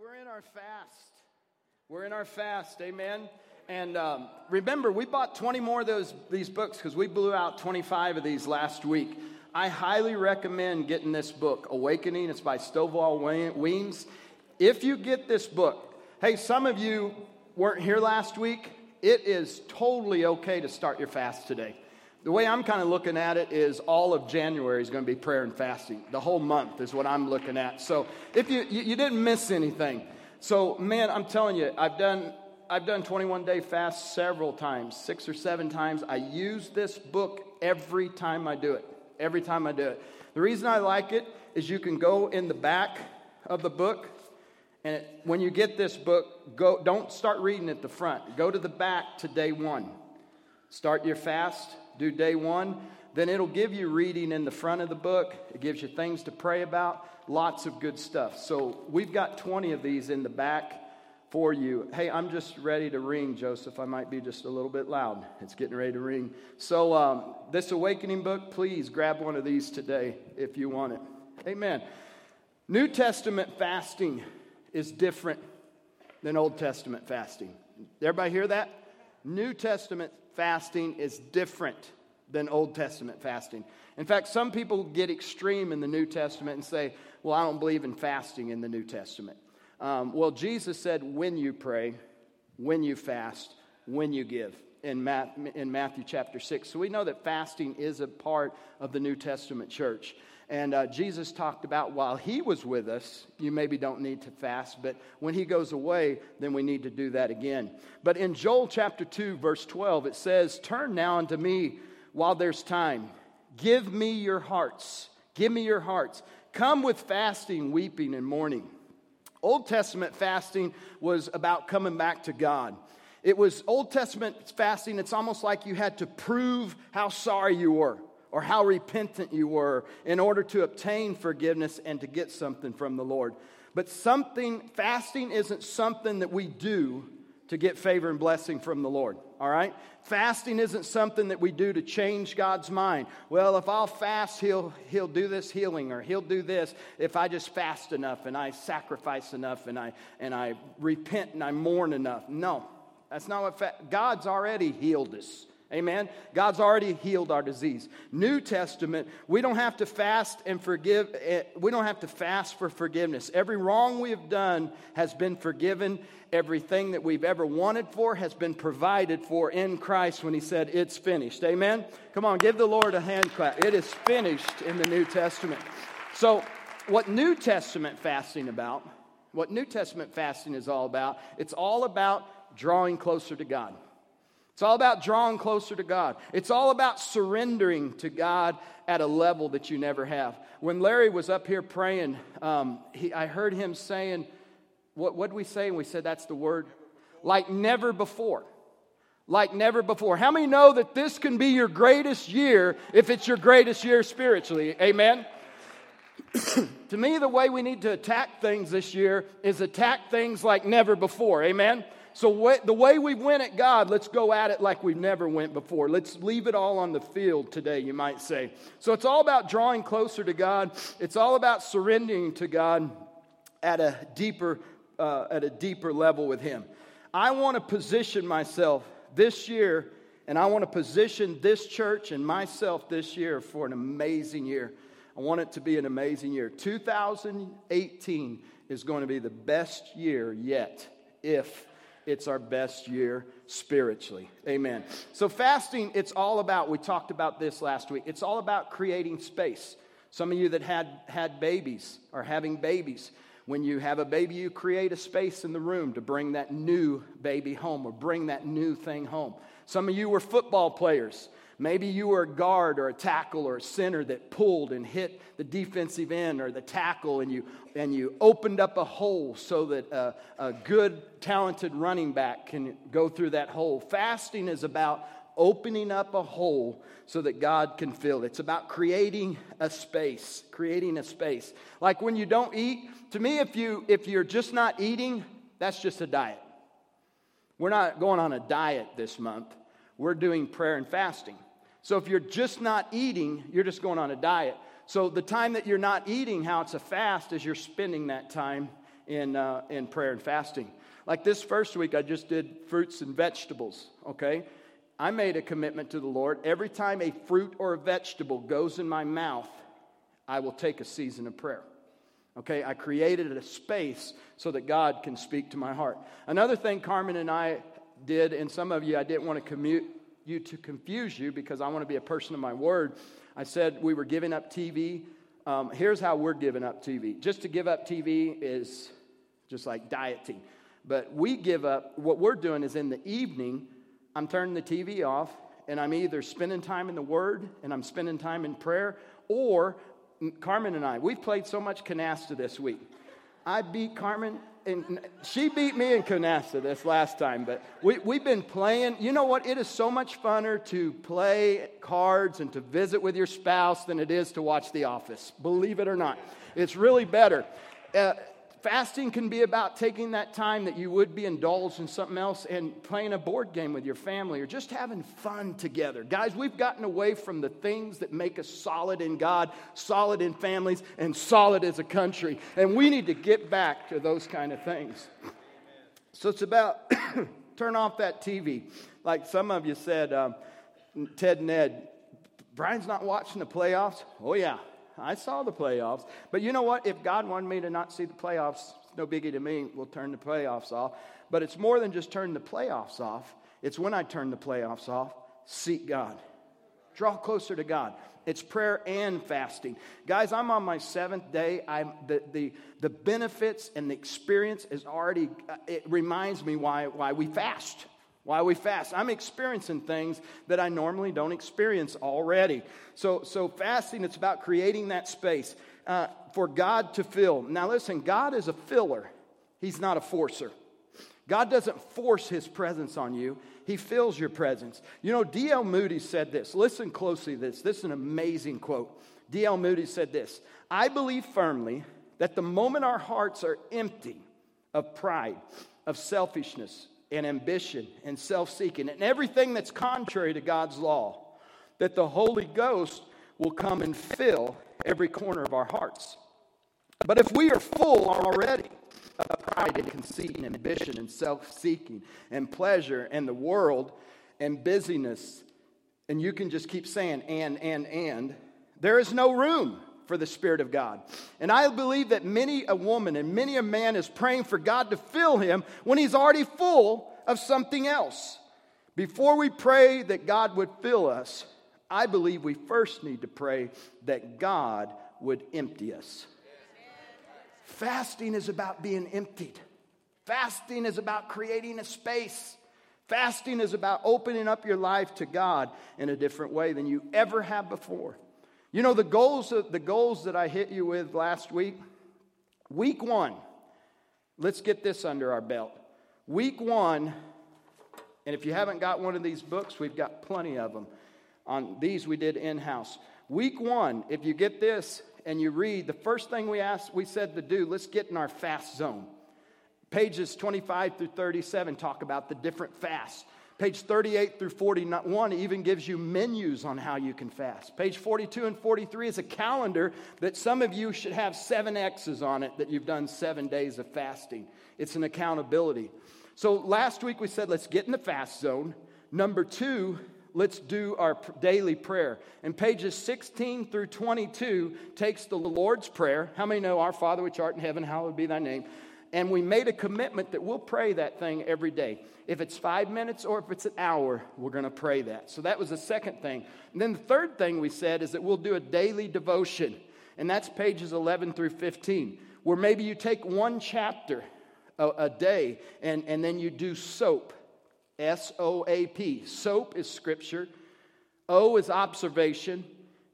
we're in our fast. We're in our fast, amen. And um, remember, we bought 20 more of those these books because we blew out 25 of these last week. I highly recommend getting this book, Awakening. It's by Stovall Weems. If you get this book, hey, some of you weren't here last week. It is totally okay to start your fast today. The way I'm kind of looking at it is all of January is going to be prayer and fasting. The whole month is what I'm looking at. So if you, you, you didn't miss anything. So man, I'm telling you, I've done I've done 21 day fast several times, six or seven times. I use this book every time I do it. Every time I do it. The reason I like it is you can go in the back of the book, and it, when you get this book, go don't start reading at the front. Go to the back to day one. Start your fast do day one, then it'll give you reading in the front of the book. It gives you things to pray about, lots of good stuff. So we've got 20 of these in the back for you. Hey, I'm just ready to ring, Joseph. I might be just a little bit loud. It's getting ready to ring. So, um, this awakening book, please grab one of these today if you want it. Amen. New Testament fasting is different than Old Testament fasting. Everybody hear that? New Testament fasting is different than Old Testament fasting. In fact, some people get extreme in the New Testament and say, Well, I don't believe in fasting in the New Testament. Um, well, Jesus said, When you pray, when you fast, when you give in, in Matthew chapter 6. So we know that fasting is a part of the New Testament church. And uh, Jesus talked about while he was with us, you maybe don't need to fast, but when he goes away, then we need to do that again. But in Joel chapter 2, verse 12, it says, Turn now unto me while there's time. Give me your hearts. Give me your hearts. Come with fasting, weeping, and mourning. Old Testament fasting was about coming back to God. It was Old Testament fasting, it's almost like you had to prove how sorry you were or how repentant you were in order to obtain forgiveness and to get something from the Lord. But something, fasting isn't something that we do to get favor and blessing from the Lord, all right? Fasting isn't something that we do to change God's mind. Well, if I'll fast, he'll, he'll do this healing, or he'll do this if I just fast enough and I sacrifice enough and I, and I repent and I mourn enough. No, that's not what fa- God's already healed us. Amen. God's already healed our disease. New Testament, we don't have to fast and forgive. Eh, we don't have to fast for forgiveness. Every wrong we have done has been forgiven. Everything that we've ever wanted for has been provided for in Christ when He said, It's finished. Amen. Come on, give the Lord a hand clap. It is finished in the New Testament. So, what New Testament fasting about, what New Testament fasting is all about, it's all about drawing closer to God. It's all about drawing closer to God. It's all about surrendering to God at a level that you never have. When Larry was up here praying, um, he, I heard him saying, what did we say? And we said that's the word. Like never before. Like never before. How many know that this can be your greatest year if it's your greatest year spiritually? Amen? to me, the way we need to attack things this year is attack things like never before. Amen? So, the way we went at God, let's go at it like we've never went before. Let's leave it all on the field today, you might say. So, it's all about drawing closer to God. It's all about surrendering to God at a deeper, uh, at a deeper level with Him. I want to position myself this year, and I want to position this church and myself this year for an amazing year. I want it to be an amazing year. 2018 is going to be the best year yet if it's our best year spiritually. Amen. So, fasting, it's all about, we talked about this last week, it's all about creating space. Some of you that had, had babies are having babies. When you have a baby, you create a space in the room to bring that new baby home or bring that new thing home. Some of you were football players. Maybe you were a guard or a tackle or a center that pulled and hit the defensive end or the tackle, and you, and you opened up a hole so that a, a good, talented running back can go through that hole. Fasting is about opening up a hole so that God can fill it. It's about creating a space, creating a space. Like when you don't eat, to me, if, you, if you're just not eating, that's just a diet. We're not going on a diet this month, we're doing prayer and fasting. So if you're just not eating, you're just going on a diet. So the time that you're not eating, how it's a fast, is you're spending that time in, uh, in prayer and fasting. Like this first week, I just did fruits and vegetables, okay? I made a commitment to the Lord. Every time a fruit or a vegetable goes in my mouth, I will take a season of prayer. Okay, I created a space so that God can speak to my heart. Another thing Carmen and I did, and some of you, I didn't want to commute you to confuse you because I want to be a person of my word. I said we were giving up TV. Um, here's how we're giving up TV. Just to give up TV is just like dieting. But we give up, what we're doing is in the evening, I'm turning the TV off and I'm either spending time in the Word and I'm spending time in prayer, or Carmen and I, we've played so much canasta this week. I beat Carmen, and she beat me in canasta this last time, but we, we've been playing. You know what? It is so much funner to play cards and to visit with your spouse than it is to watch The Office. Believe it or not. It's really better. Uh, fasting can be about taking that time that you would be indulged in something else and playing a board game with your family or just having fun together. Guys, we've gotten away from the things that make us solid in God, solid in families, and solid as a country. And we need to get back to those kind of things. So it's about turn off that TV. Like some of you said, um, Ted and Ed, Brian's not watching the playoffs. Oh, yeah. I saw the playoffs. But you know what? If God wanted me to not see the playoffs, no biggie to me. We'll turn the playoffs off. But it's more than just turn the playoffs off. It's when I turn the playoffs off, seek God. Draw closer to God. It's prayer and fasting. Guys, I'm on my seventh day. I'm, the, the, the benefits and the experience is already, uh, it reminds me why, why we fast why we fast. I'm experiencing things that I normally don't experience already. So, so fasting, it's about creating that space uh, for God to fill. Now, listen, God is a filler, He's not a forcer. God doesn't force His presence on you, He fills your presence. You know, D.L. Moody said this. Listen closely to this. This is an amazing quote. D.L. Moody said this I believe firmly that the moment our hearts are empty of pride, of selfishness, and ambition and self seeking and everything that's contrary to God's law, that the Holy Ghost will come and fill every corner of our hearts. But if we are full already of pride and conceit and ambition and self seeking and pleasure and the world and busyness, and you can just keep saying and, and, and, there is no room for the Spirit of God. And I believe that many a woman and many a man is praying for God to fill him when he's already full of something else. Before we pray that God would fill us, I believe we first need to pray that God would empty us. Fasting is about being emptied. Fasting is about creating a space. Fasting is about opening up your life to God in a different way than you ever have before. You know, the goals, the goals that I hit you with last week, week one, let's get this under our belt. Week one, and if you haven't got one of these books, we've got plenty of them. On these, we did in house. Week one, if you get this and you read, the first thing we asked, we said to do, let's get in our fast zone. Pages 25 through 37 talk about the different fasts. Page 38 through 41 even gives you menus on how you can fast. Page 42 and 43 is a calendar that some of you should have seven X's on it that you've done seven days of fasting. It's an accountability. So last week we said, let's get in the fast zone. Number two, let's do our daily prayer. And pages 16 through 22 takes the Lord's Prayer. How many know, Our Father which art in heaven, hallowed be thy name? And we made a commitment that we'll pray that thing every day. If it's five minutes or if it's an hour, we're going to pray that. So that was the second thing. And then the third thing we said is that we'll do a daily devotion. And that's pages 11 through 15, where maybe you take one chapter a, a day and, and then you do soap. S O A P. Soap is scripture. O is observation.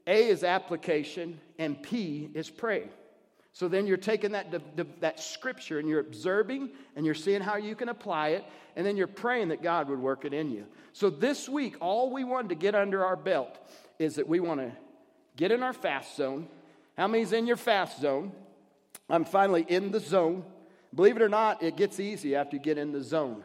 A is application. And P is pray. So then you're taking that, that scripture and you're observing and you're seeing how you can apply it, and then you're praying that God would work it in you. So this week, all we wanted to get under our belt is that we want to get in our fast zone. How many's in your fast zone? I'm finally in the zone. Believe it or not, it gets easy after you get in the zone.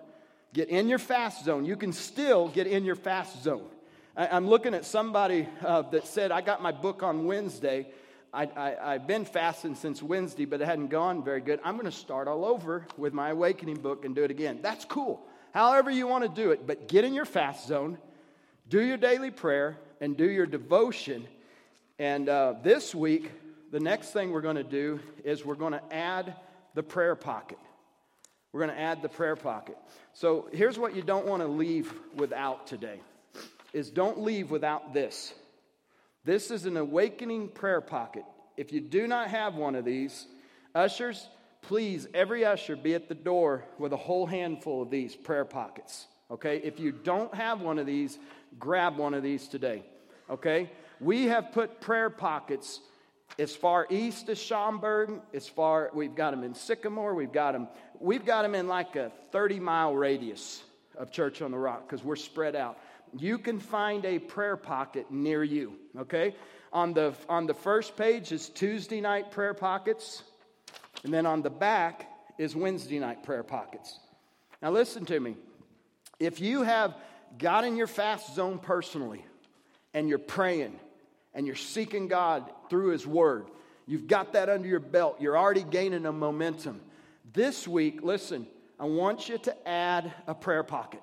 Get in your fast zone. You can still get in your fast zone. I, am looking at somebody uh, that said, I got my book on Wednesday I, I've been fasting since Wednesday, but it hadn't gone very good. I'm going to start all over with my awakening book and do it again. That's cool. However, you want to do it, but get in your fast zone, do your daily prayer, and do your devotion. And uh, this week, the next thing we're going to do is we're going to add the prayer pocket. We're going to add the prayer pocket. So here's what you don't want to leave without today is don't leave without this. This is an awakening prayer pocket. If you do not have one of these, ushers, please, every usher be at the door with a whole handful of these prayer pockets. Okay? If you don't have one of these, grab one of these today. Okay? We have put prayer pockets as far east as Schaumburg, as far we've got them in Sycamore, we've got them we've got them in like a 30 mile radius of Church on the Rock because we're spread out you can find a prayer pocket near you, okay? On the, on the first page is Tuesday night prayer pockets, and then on the back is Wednesday night prayer pockets. Now, listen to me. If you have got in your fast zone personally, and you're praying, and you're seeking God through His Word, you've got that under your belt, you're already gaining a momentum. This week, listen, I want you to add a prayer pocket.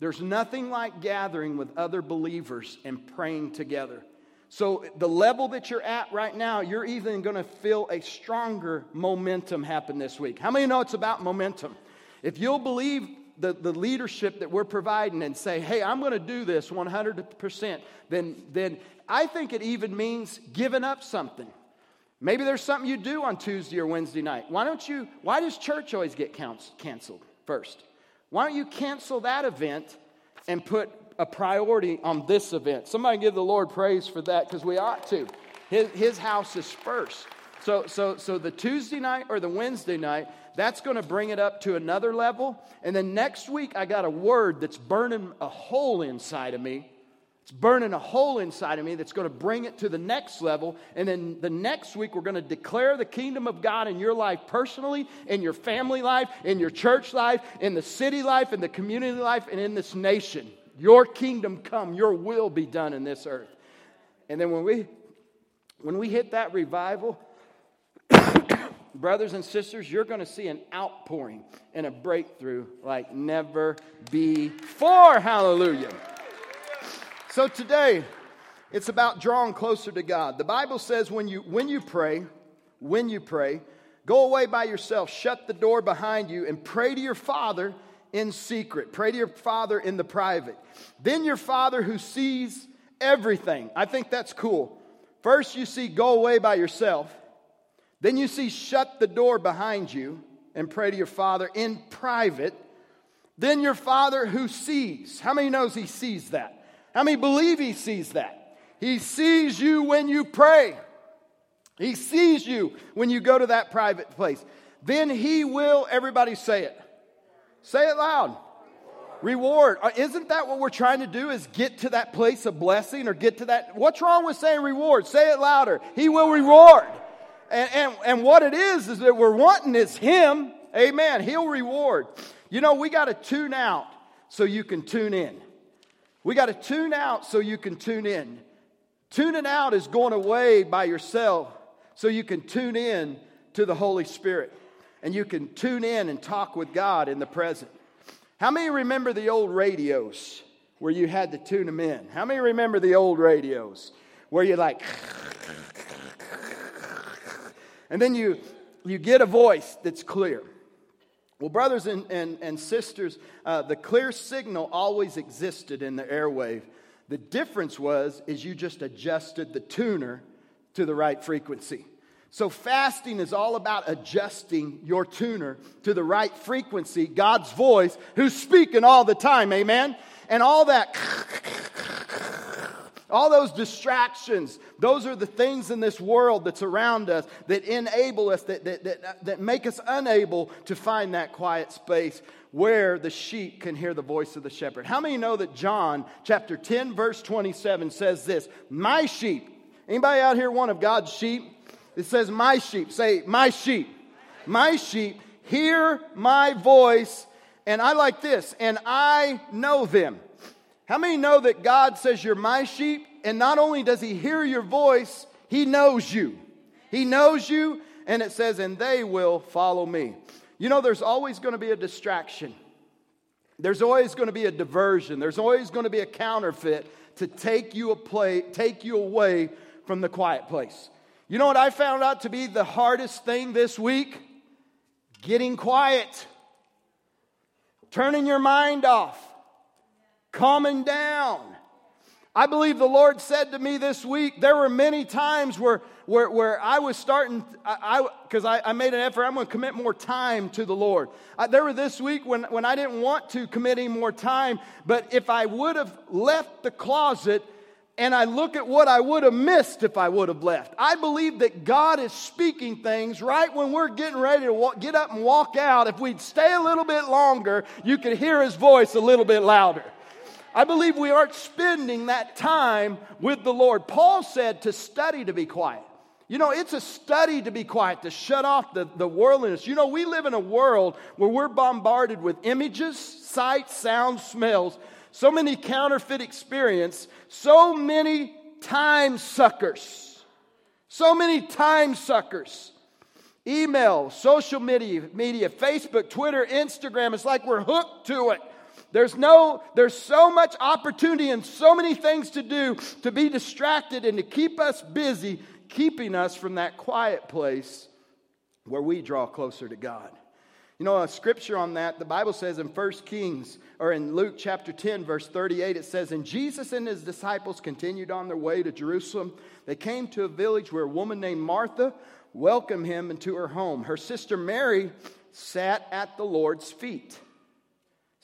There's nothing like gathering with other believers and praying together. So, the level that you're at right now, you're even going to feel a stronger momentum happen this week. How many know it's about momentum? If you'll believe the, the leadership that we're providing and say, hey, I'm going to do this 100%, then, then I think it even means giving up something. Maybe there's something you do on Tuesday or Wednesday night. Why don't you, why does church always get canceled first? Why don't you cancel that event and put a priority on this event? Somebody give the Lord praise for that because we ought to. His, his house is first. So, so, so the Tuesday night or the Wednesday night, that's going to bring it up to another level. And then next week, I got a word that's burning a hole inside of me it's burning a hole inside of me that's going to bring it to the next level. And then the next week, we're going to declare the kingdom of God in your life personally, in your family life, in your church life, in the city life, in the community life, and in this nation. Your kingdom come, your will be done in this earth. And then when we when we hit that revival, brothers and sisters, you're going to see an outpouring and a breakthrough like never before. Hallelujah. So today, it's about drawing closer to God. The Bible says when you, when you pray, when you pray, go away by yourself, shut the door behind you, and pray to your Father in secret. Pray to your Father in the private. Then your Father who sees everything. I think that's cool. First, you see go away by yourself. Then you see shut the door behind you and pray to your Father in private. Then your Father who sees. How many knows he sees that? How many believe he sees that? He sees you when you pray. He sees you when you go to that private place. Then he will, everybody say it. Say it loud. Reward. Uh, isn't that what we're trying to do is get to that place of blessing or get to that? What's wrong with saying reward? Say it louder. He will reward. And, and, and what it is, is that we're wanting is him. Amen. He'll reward. You know, we got to tune out so you can tune in. We got to tune out so you can tune in. Tuning out is going away by yourself so you can tune in to the Holy Spirit and you can tune in and talk with God in the present. How many remember the old radios where you had to tune them in? How many remember the old radios where you're like, and then you, you get a voice that's clear? Well, brothers and, and, and sisters, uh, the clear signal always existed in the airwave. The difference was is you just adjusted the tuner to the right frequency. So fasting is all about adjusting your tuner to the right frequency, God's voice, who's speaking all the time, amen? And all that all those distractions, those are the things in this world that's around us that enable us, that, that, that, that make us unable to find that quiet space where the sheep can hear the voice of the shepherd. How many know that John chapter 10, verse 27 says this My sheep. Anybody out here one of God's sheep? It says, My sheep. Say, My sheep. My sheep hear my voice. And I like this, and I know them. How many know that God says you're my sheep? And not only does he hear your voice, he knows you. He knows you, and it says, and they will follow me. You know, there's always going to be a distraction. There's always going to be a diversion. There's always going to be a counterfeit to take you, a play, take you away from the quiet place. You know what I found out to be the hardest thing this week? Getting quiet, turning your mind off, calming down. I believe the Lord said to me this week, there were many times where, where, where I was starting, because I, I, I, made an effort, I'm going to commit more time to the Lord. I, there were this week when, when I didn't want to commit any more time, but if I would have left the closet, and I look at what I would have missed if I would have left. I believe that God is speaking things right when we're getting ready to walk, get up and walk out. If we'd stay a little bit longer, you could hear his voice a little bit louder. I believe we aren't spending that time with the Lord. Paul said to study to be quiet. You know, it's a study to be quiet, to shut off the, the worldliness. You know, we live in a world where we're bombarded with images, sights, sounds, smells, so many counterfeit experience, so many time suckers. So many time suckers. Email, social media, media, Facebook, Twitter, Instagram, it's like we're hooked to it. There's no, there's so much opportunity and so many things to do to be distracted and to keep us busy, keeping us from that quiet place where we draw closer to God. You know, a scripture on that, the Bible says in 1 Kings, or in Luke chapter 10, verse 38, it says, And Jesus and his disciples continued on their way to Jerusalem. They came to a village where a woman named Martha welcomed him into her home. Her sister Mary sat at the Lord's feet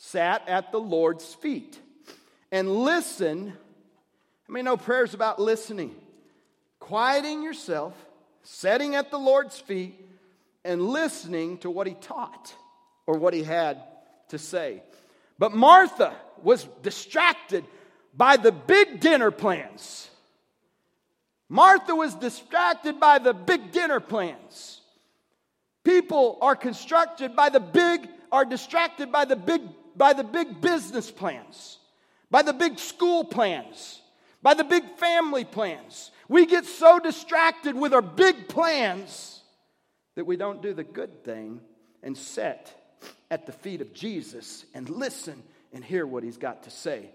sat at the Lord's feet and listened. I mean, no prayers about listening. Quieting yourself, sitting at the Lord's feet, and listening to what he taught or what he had to say. But Martha was distracted by the big dinner plans. Martha was distracted by the big dinner plans. People are constructed by the big, are distracted by the big by the big business plans, by the big school plans, by the big family plans. We get so distracted with our big plans that we don't do the good thing and sit at the feet of Jesus and listen and hear what he's got to say.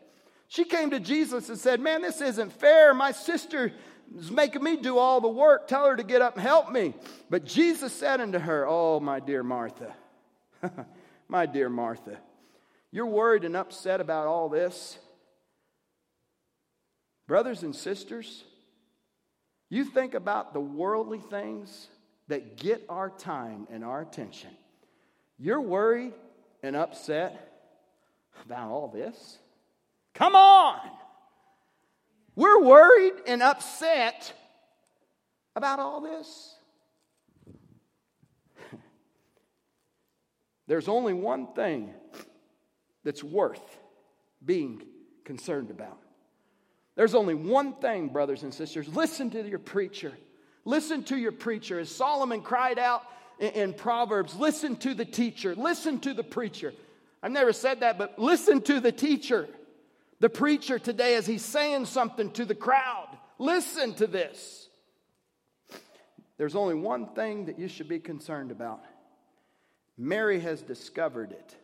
She came to Jesus and said, Man, this isn't fair. My sister is making me do all the work. Tell her to get up and help me. But Jesus said unto her, Oh, my dear Martha, my dear Martha, you're worried and upset about all this. Brothers and sisters, you think about the worldly things that get our time and our attention. You're worried and upset about all this? Come on! We're worried and upset about all this. There's only one thing that's worth being concerned about. There's only one thing, brothers and sisters. Listen to your preacher. Listen to your preacher. As Solomon cried out in, in, Proverbs, listen to the teacher. Listen to the preacher. I've never said that, but listen to the teacher, the preacher today as he's saying something to the crowd. Listen to this. There's only one thing that you should be concerned about. Mary has discovered it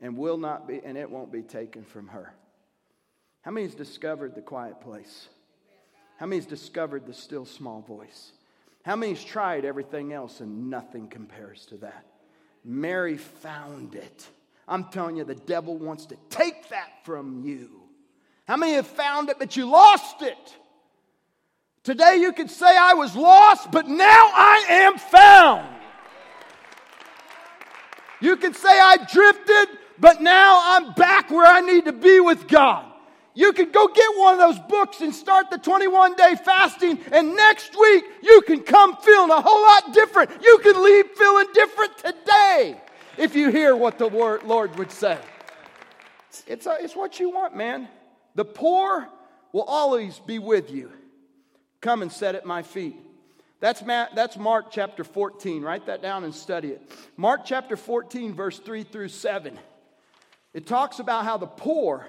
and will not be, and it won't be taken from her. How many's discovered the quiet place? How many's discovered the still small voice? How many's tried everything else and nothing compares to that? Mary found it. I'm telling you, the devil wants to take that from you. How many have found it, but you lost it? Today you could say, I was lost, but now I am found. You can say, I drifted, but now I'm back where I need to be with God. You can go get one of those books and start the 21 day fasting, and next week you can come feeling a whole lot different. You can leave feeling different today if you hear what the Lord would say. It's, a, it's what you want, man. The poor will always be with you. Come and sit at my feet. That's, Matt, that's Mark chapter 14. Write that down and study it. Mark chapter 14, verse 3 through 7. It talks about how the poor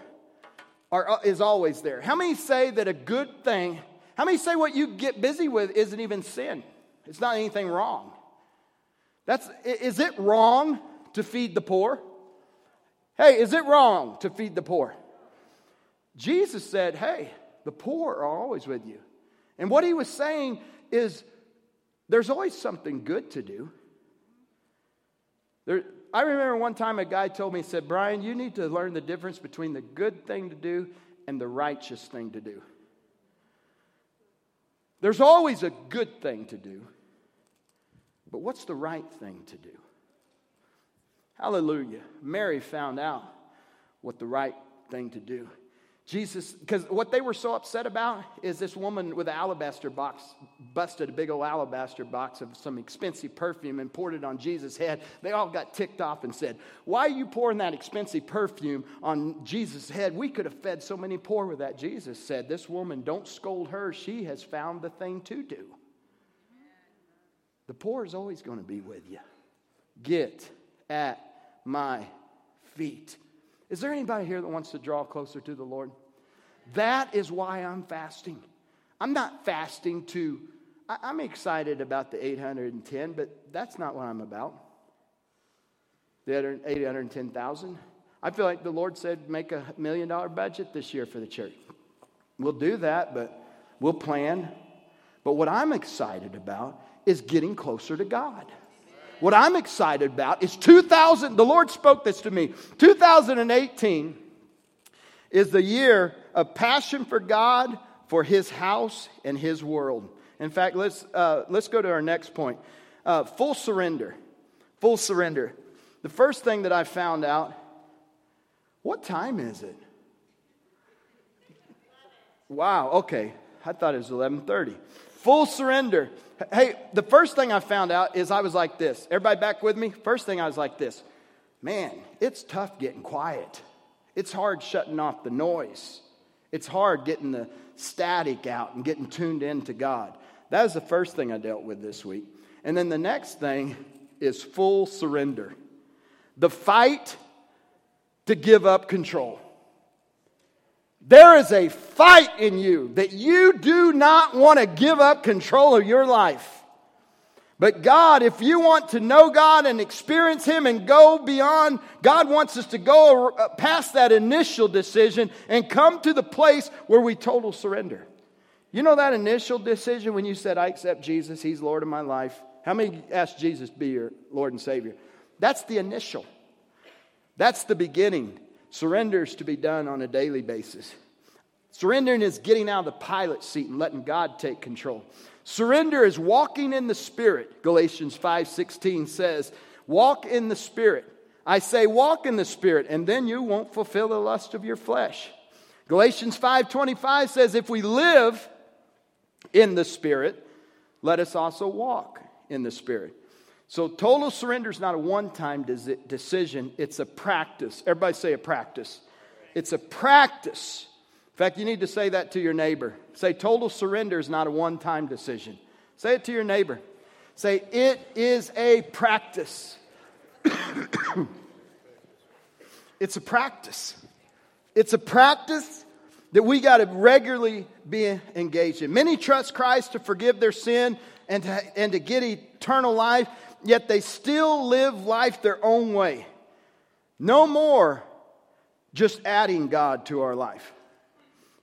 are, uh, is always there. How many say that a good thing How many say what you get busy with isn't even sin? It's not anything wrong. That's, is it wrong to feed the poor? Hey, is it wrong to feed the poor? Jesus said, Hey, the poor are always with you. And what he was saying is there's always something good to do. There, I remember one time a guy told me, he said, Brian, you need to learn the difference between the good thing to do and the righteous thing to do. There's always a good thing to do, but what's the right thing to do? Hallelujah. Mary found out what the right thing to do. Jesus, because what they were so upset about is this woman with an alabaster box busted a big old alabaster box of some expensive perfume and poured it on Jesus' head. They all got ticked off and said, Why are you pouring that expensive perfume on Jesus' head? We could have fed so many poor with that. Jesus said, This woman, don't scold her. She has found the thing to do. The poor is always going to be with you. Get at my feet. Is there anybody here that wants to draw closer to the Lord? That is why I'm fasting. I'm not fasting to, I, am excited about the 810, but that's not what I'm about. The 810,000. I feel like the Lord said make a million dollar budget this year for the church. We'll do that, but we'll plan. But what I'm excited about is getting closer to God. What I'm excited about is 2000, the Lord spoke this to me. 2018 is the year of passion for God, for His house, and His world. In fact, let's, uh, let's go to our next point uh, full surrender. Full surrender. The first thing that I found out what time is it? Wow, okay. I thought it was 11:30. Full surrender. Hey, the first thing I found out is I was like this. Everybody back with me? First thing I was like this. Man, it's tough getting quiet. It's hard shutting off the noise. It's hard getting the static out and getting tuned in to God. That was the first thing I dealt with this week. And then the next thing is full surrender. The fight to give up control. There is a fight in you that you do not want to give up control of your life. But God, if you want to know God and experience Him and go beyond, God wants us to go past that initial decision and come to the place where we total surrender. You know that initial decision when you said, I accept Jesus, He's Lord of my life? How many asked Jesus to be your Lord and Savior? That's the initial. That's the beginning. Surrender is to be done on a daily basis. Surrendering is getting out of the pilot seat and letting God take control. Surrender is walking in the Spirit. Galatians 5:16 says, "Walk in the Spirit." I say walk in the Spirit, and then you won't fulfill the lust of your flesh. Galatians 5:25 says, "If we live in the Spirit, let us also walk in the Spirit." So total surrender is not a one-time decision, it's a practice. Everybody say a practice. It's a practice fact, you need to say that to your neighbor. Say, total surrender is not a one time decision. Say it to your neighbor. Say, it is a practice. it's a practice. It's a practice that we got to regularly be engaged in. Many trust Christ to forgive their sin and to, and to get eternal life, yet they still live life their own way. No more just adding God to our life.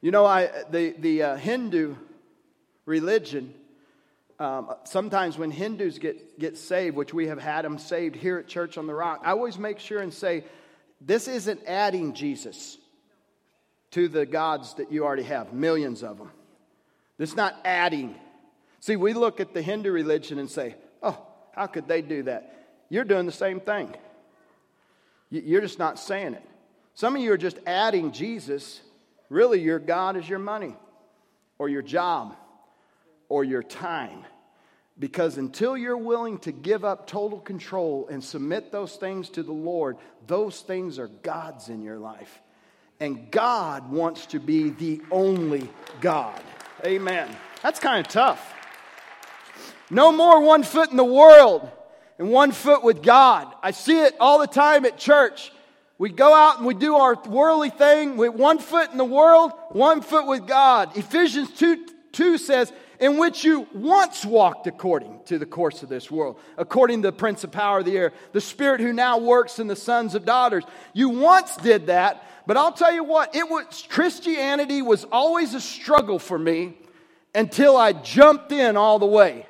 You know, I, the, the uh, Hindu religion, um, sometimes when Hindus get, get saved, which we have had them saved here at Church on the Rock, I always make sure and say, this isn't adding Jesus to the gods that you already have, millions of them. This not adding. See, we look at the Hindu religion and say, oh, how could they do that? You're doing the same thing. You're just not saying it. Some of you are just adding Jesus Really, your God is your money or your job or your time. Because until you're willing to give up total control and submit those things to the Lord, those things are God's in your life. And God wants to be the only God. Amen. That's kind of tough. No more one foot in the world and one foot with God. I see it all the time at church. We go out and we do our worldly thing with one foot in the world, one foot with God. Ephesians 2 2 says, In which you once walked according to the course of this world, according to the prince of power of the air, the spirit who now works in the sons of daughters. You once did that, but I'll tell you what, it was Christianity was always a struggle for me until I jumped in all the way.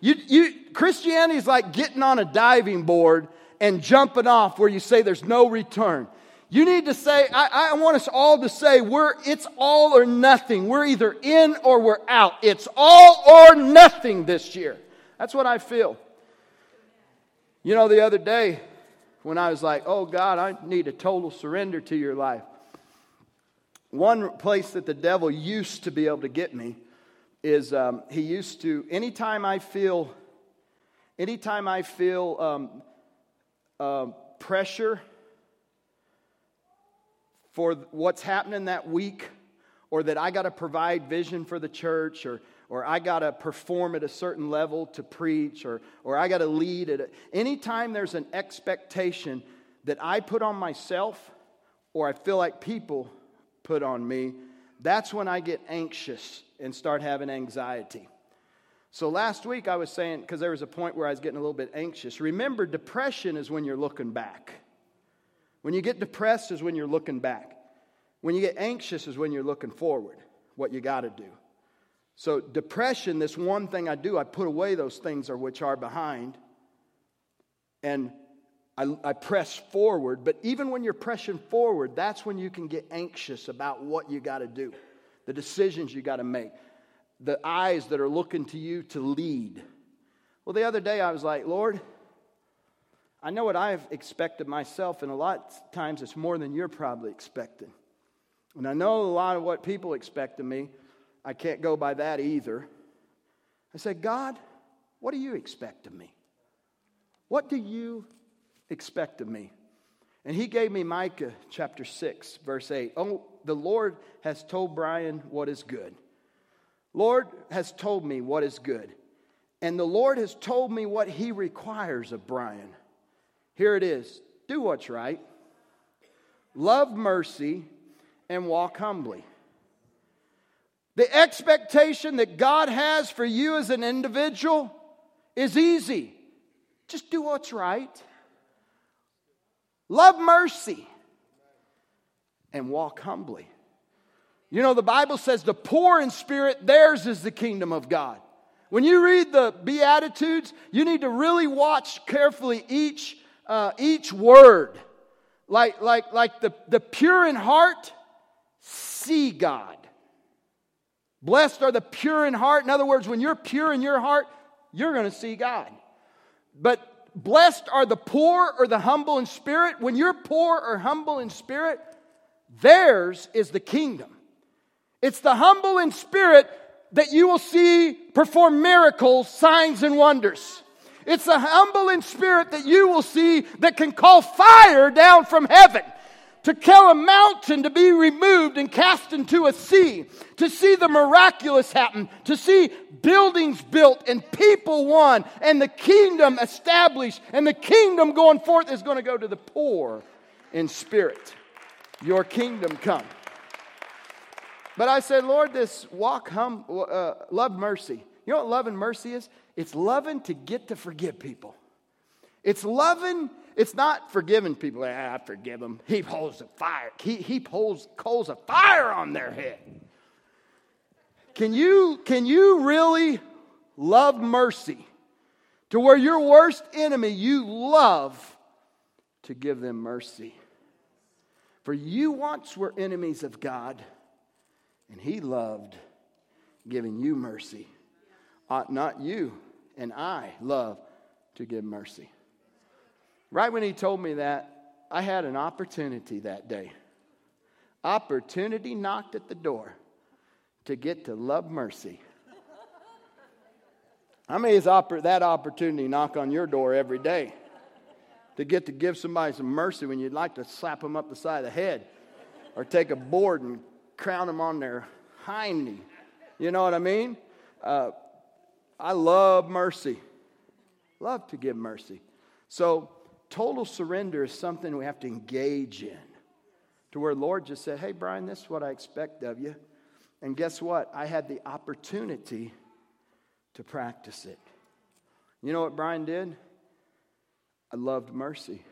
You, you, Christianity is like getting on a diving board and jumping off where you say there's no return. You need to say, I, I, want us all to say, we're, it's all or nothing. We're either in or we're out. It's all or nothing this year. That's what I feel. You know, the other day when I was like, oh God, I need a total surrender to your life. One place that the devil used to be able to get me is um, he used to, anytime I feel, anytime I feel um, uh, pressure for what's happening that week, or that I got to provide vision for the church, or, or I got to perform at a certain level to preach, or, or I got to lead at a, anytime there's an expectation that I put on myself, or I feel like people put on me, that's when I get anxious and start having anxiety. So last week I was saying, because there was a point where I was getting a little bit anxious. Remember, depression is when you're looking back. When you get depressed is when you're looking back. When you get anxious is when you're looking forward, what you got to do. So, depression, this one thing I do, I put away those things are which are behind, and I, I press forward. But even when you're pressing forward, that's when you can get anxious about what you got to do, the decisions you got to make the eyes that are looking to you to lead. Well, the other day I was like, Lord, I know what I've expected myself, and a lot of times it's more than you're probably expecting. And I know a lot of what people expect of me. I can't go by that either. I said, God, what do you expect of me? What do you expect of me? And he gave me Micah chapter 6, verse 8. Oh, the Lord has told Brian what is good. Lord has told me what is good. And the Lord has told me what he requires of Brian. Here it is do what's right, love mercy, and walk humbly. The expectation that God has for you as an individual is easy. Just do what's right, love mercy, and walk humbly. You know, the Bible says the poor in spirit, theirs is the kingdom of God. When you read the Beatitudes, you need to really watch carefully each, uh, each word. Like, like, like the, the pure in heart, see God. Blessed are the pure in heart. In other words, when you're pure in your heart, you're going to see God. But blessed are the poor or the humble in spirit. When you're poor or humble in spirit, theirs is the kingdom. It's the humble in spirit that you will see perform miracles, signs, and wonders. It's the humble in spirit that you will see that can call fire down from heaven to kill a mountain to be removed and cast into a sea, to see the miraculous happen, to see buildings built and people won, and the kingdom established, and the kingdom going forth is going to go to the poor in spirit. Your kingdom come. But I said, Lord, this walk, hum, uh, love mercy. You know what love and mercy is? It's loving to get to forgive people. It's loving, it's not forgiving people. Ah, I forgive them. He holds a fire. He, he holds coals of fire on their head. Can you, can you really love mercy to where your worst enemy you love to give them mercy? For you once were enemies of God and he loved giving you mercy. Ought not you and I love to give mercy? Right when he told me that, I had an opportunity that day. Opportunity knocked at the door to get to love mercy. How many is that opportunity knock on your door every day? To get to give somebody some mercy when you'd like to slap them up the side of the head or take a board and crown them on their hind knee. You know what I mean? Uh, I love mercy. Love to give mercy. So, total surrender is something we have to engage in. To where Lord just said, Hey, Brian, this is what I expect of you. And guess what? I had the opportunity to practice it. You know what Brian did? I loved mercy.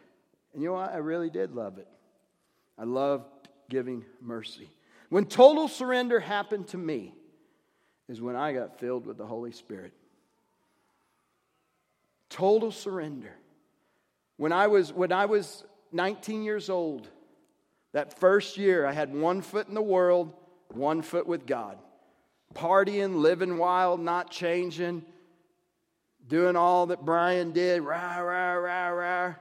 And you know what? I really did love it. I loved giving mercy. When total surrender happened to me, is when I got filled with the Holy Spirit. Total surrender. When I was, when I was 19 years old, that first year, I had one foot in the world, one foot with God. Partying, living wild, not changing, doing all that Brian did, rah, rah, rah, rah.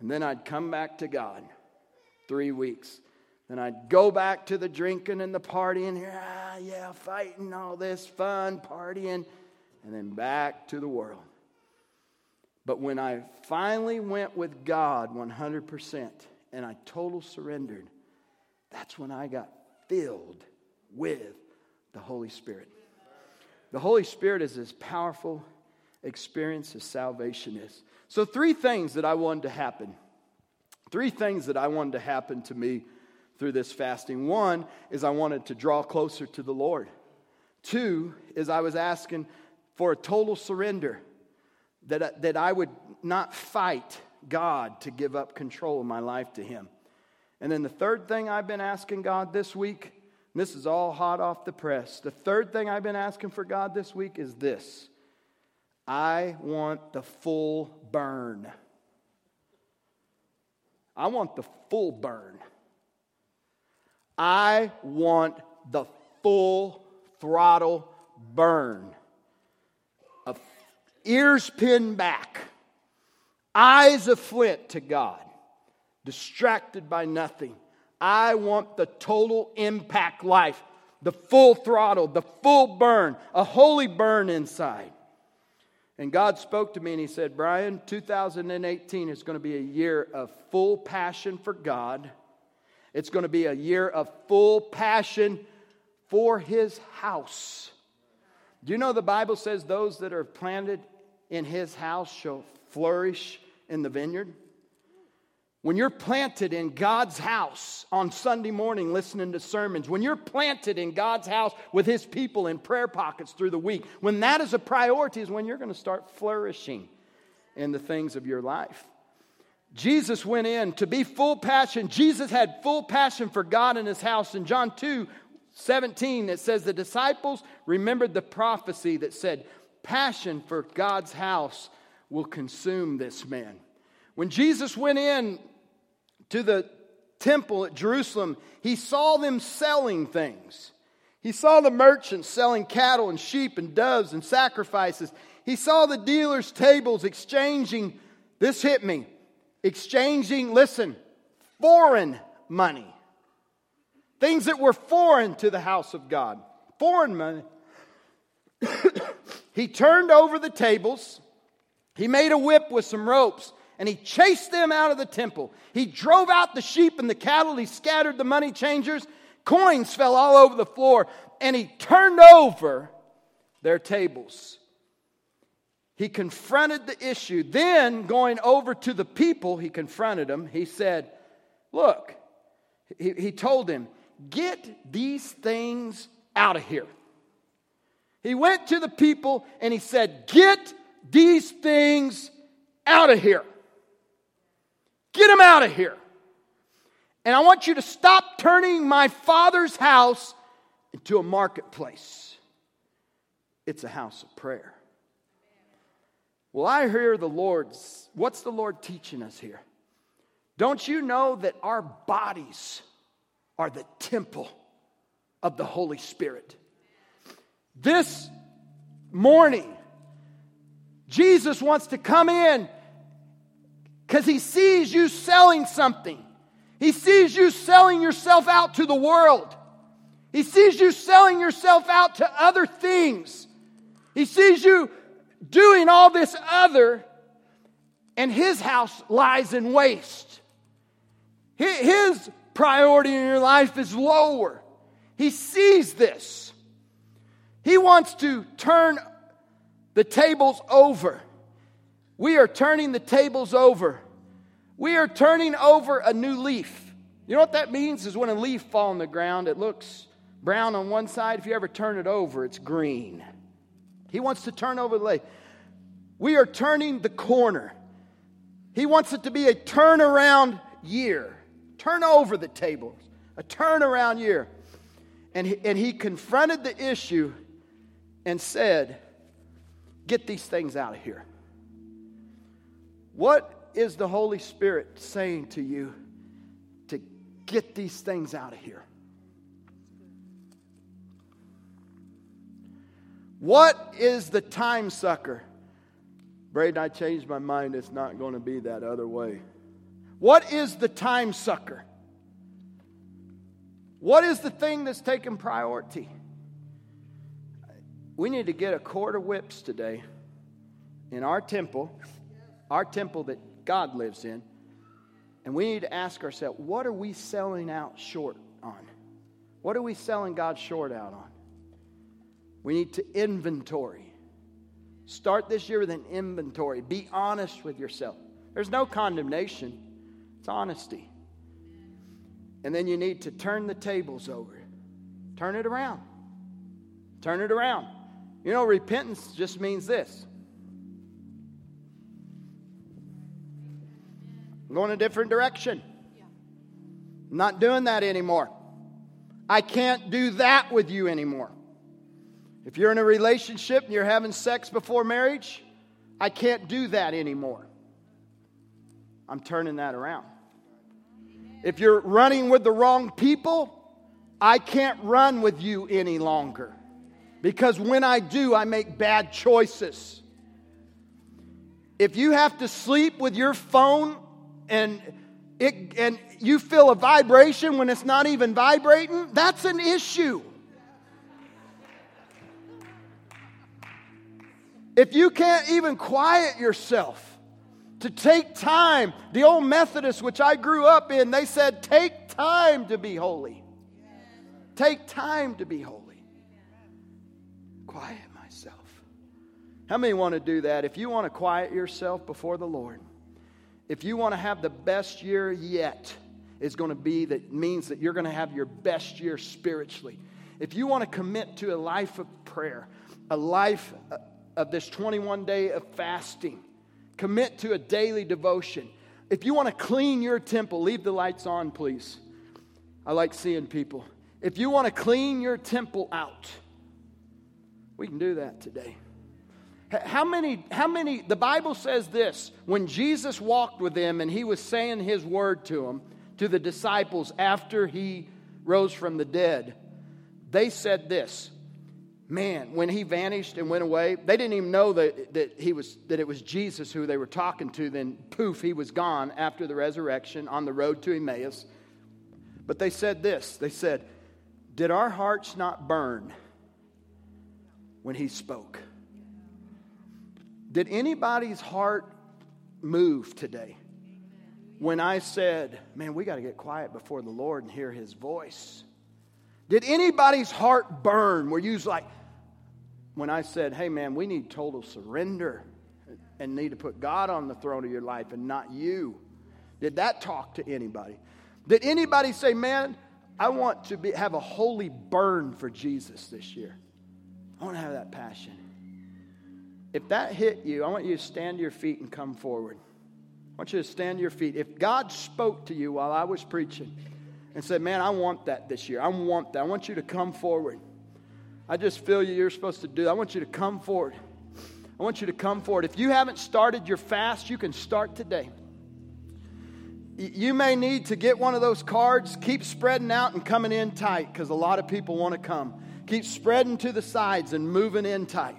And then I'd come back to God three weeks. Then I'd go back to the drinking and the partying, ah, yeah, fighting, all this fun, partying, and then back to the world. But when I finally went with God 100% and I total surrendered, that's when I got filled with the Holy Spirit. The Holy Spirit is as powerful experience as salvation is. So, three things that I wanted to happen. Three things that I wanted to happen to me through this fasting. One is I wanted to draw closer to the Lord. Two is I was asking for a total surrender, that, that I would not fight God to give up control of my life to Him. And then the third thing I've been asking God this week, this is all hot off the press. The third thing I've been asking for God this week is this I want the full burn. I want the full burn. I want the full throttle burn. Ears pinned back, eyes of flint to God, distracted by nothing. I want the total impact life, the full throttle, the full burn, a holy burn inside. And God spoke to me and He said, Brian, 2018 is going to be a year of full passion for God. It's going to be a year of full passion for His house. Do you know the Bible says those that are planted in His house shall flourish in the vineyard? When you're planted in God's house on Sunday morning listening to sermons, when you're planted in God's house with His people in prayer pockets through the week, when that is a priority, is when you're going to start flourishing in the things of your life. Jesus went in to be full passion. Jesus had full passion for God in His house. In John 2 17, it says, The disciples remembered the prophecy that said, Passion for God's house will consume this man. When Jesus went in to the temple at Jerusalem, he saw them selling things. He saw the merchants selling cattle and sheep and doves and sacrifices. He saw the dealers' tables exchanging, this hit me, exchanging, listen, foreign money. Things that were foreign to the house of God. Foreign money. he turned over the tables. He made a whip with some ropes and he chased them out of the temple. He drove out the sheep and the cattle. He scattered the money changers. Coins fell all over the floor, and he turned over their tables. He confronted the issue. Then, going over to the people, he confronted them. He said, Look, he, he told them, Get these things out of here. He went to the people and he said, Get these things out of here. Get them out of here. And I want you to stop turning my father's house into a marketplace. It's a house of prayer. Well, I hear the Lord's, what's the Lord teaching us here? Don't you know that our bodies are the temple of the Holy Spirit? This morning, Jesus wants to come in because he sees you selling something. He sees you selling yourself out to the world. He sees you selling yourself out to other things. He sees you doing all this other, and his house lies in waste. His priority in your life is lower. He sees this. He wants to turn the tables over. We are turning the tables over. We are turning over a new leaf. You know what that means? Is when a leaf falls on the ground, it looks brown on one side. If you ever turn it over, it's green. He wants to turn over the lake. We are turning the corner. He wants it to be a turnaround year. Turn over the tables, a turnaround year. And he, and he confronted the issue and said, Get these things out of here. What is the Holy Spirit saying to you to get these things out of here? What is the time sucker? Braden, I changed my mind. It's not going to be that other way. What is the time sucker? What is the thing that's taking priority? We need to get a cord of whips today in our temple, our temple that God lives in, and we need to ask ourselves what are we selling out short on? What are we selling God short out on? We need to inventory. Start this year with an inventory. Be honest with yourself. There's no condemnation, it's honesty. And then you need to turn the tables over. Turn it around. Turn it around. You know, repentance just means this I'm going a different direction. I'm not doing that anymore. I can't do that with you anymore. If you're in a relationship and you're having sex before marriage, I can't do that anymore. I'm turning that around. If you're running with the wrong people, I can't run with you any longer. Because when I do, I make bad choices. If you have to sleep with your phone and it, and you feel a vibration when it's not even vibrating, that's an issue. If you can't even quiet yourself to take time, the old Methodists, which I grew up in, they said, take time to be holy. Take time to be holy. Quiet myself. How many want to do that? If you want to quiet yourself before the Lord, if you want to have the best year yet, it's going to be that means that you're going to have your best year spiritually. If you want to commit to a life of prayer, a life uh, of this 21 day of fasting. Commit to a daily devotion. If you want to clean your temple, leave the lights on, please. I like seeing people. If you want to clean your temple out, we can do that today. How many, how many, the Bible says this when Jesus walked with them and he was saying his word to them, to the disciples after he rose from the dead, they said this man, when he vanished and went away, they didn't even know that, that, he was, that it was Jesus who they were talking to. Then, poof, he was gone after the resurrection on the road to Emmaus. But they said this they said, Did our hearts not burn when he spoke? Did anybody's heart move today? When I said, Man, we got to get quiet before the Lord and hear his voice. Did anybody's heart burn where you was like, when I said, hey, man, we need total surrender and need to put God on the throne of your life and not you. Did that talk to anybody? Did anybody say, man, I want to be, have a holy burn for Jesus this year? I want to have that passion. If that hit you, I want you to stand to your feet and come forward. I want you to stand to your feet. If God spoke to you while I was preaching and said, Man, I want that this year, I want that, I want you to come forward. I just feel you, you're supposed to do. I want you to come forward. I want you to come forward. If you haven't started your fast, you can start today. You may need to get one of those cards. Keep spreading out and coming in tight because a lot of people want to come. Keep spreading to the sides and moving in tight.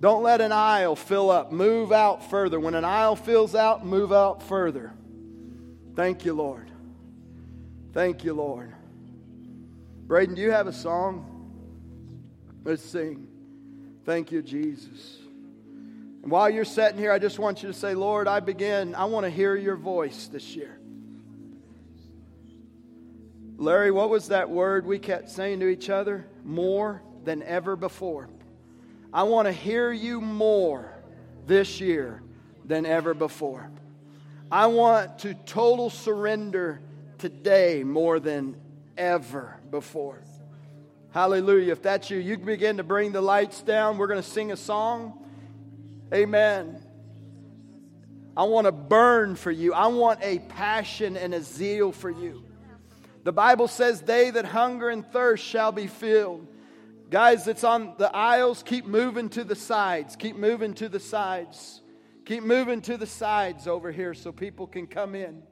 Don't let an aisle fill up. Move out further. When an aisle fills out, move out further. Thank you, Lord. Thank you, Lord. Braden, do you have a song? Let's sing. Thank you, Jesus. And while you're sitting here, I just want you to say, Lord, I begin, I want to hear your voice this year. Larry, what was that word we kept saying to each other? More than ever before. I want to hear you more this year than ever before. I want to total surrender today more than ever before. Hallelujah. If that's you, you can begin to bring the lights down. We're going to sing a song. Amen. I want to burn for you. I want a passion and a zeal for you. The Bible says, They that hunger and thirst shall be filled. Guys, it's on the aisles. Keep moving to the sides. Keep moving to the sides. Keep moving to the sides over here so people can come in.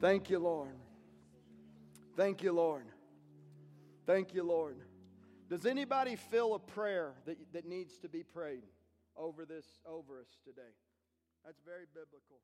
Thank you, Lord. Thank you, Lord. Thank you, Lord. Does anybody feel a prayer that, that needs to be prayed over this over us today? That's very biblical.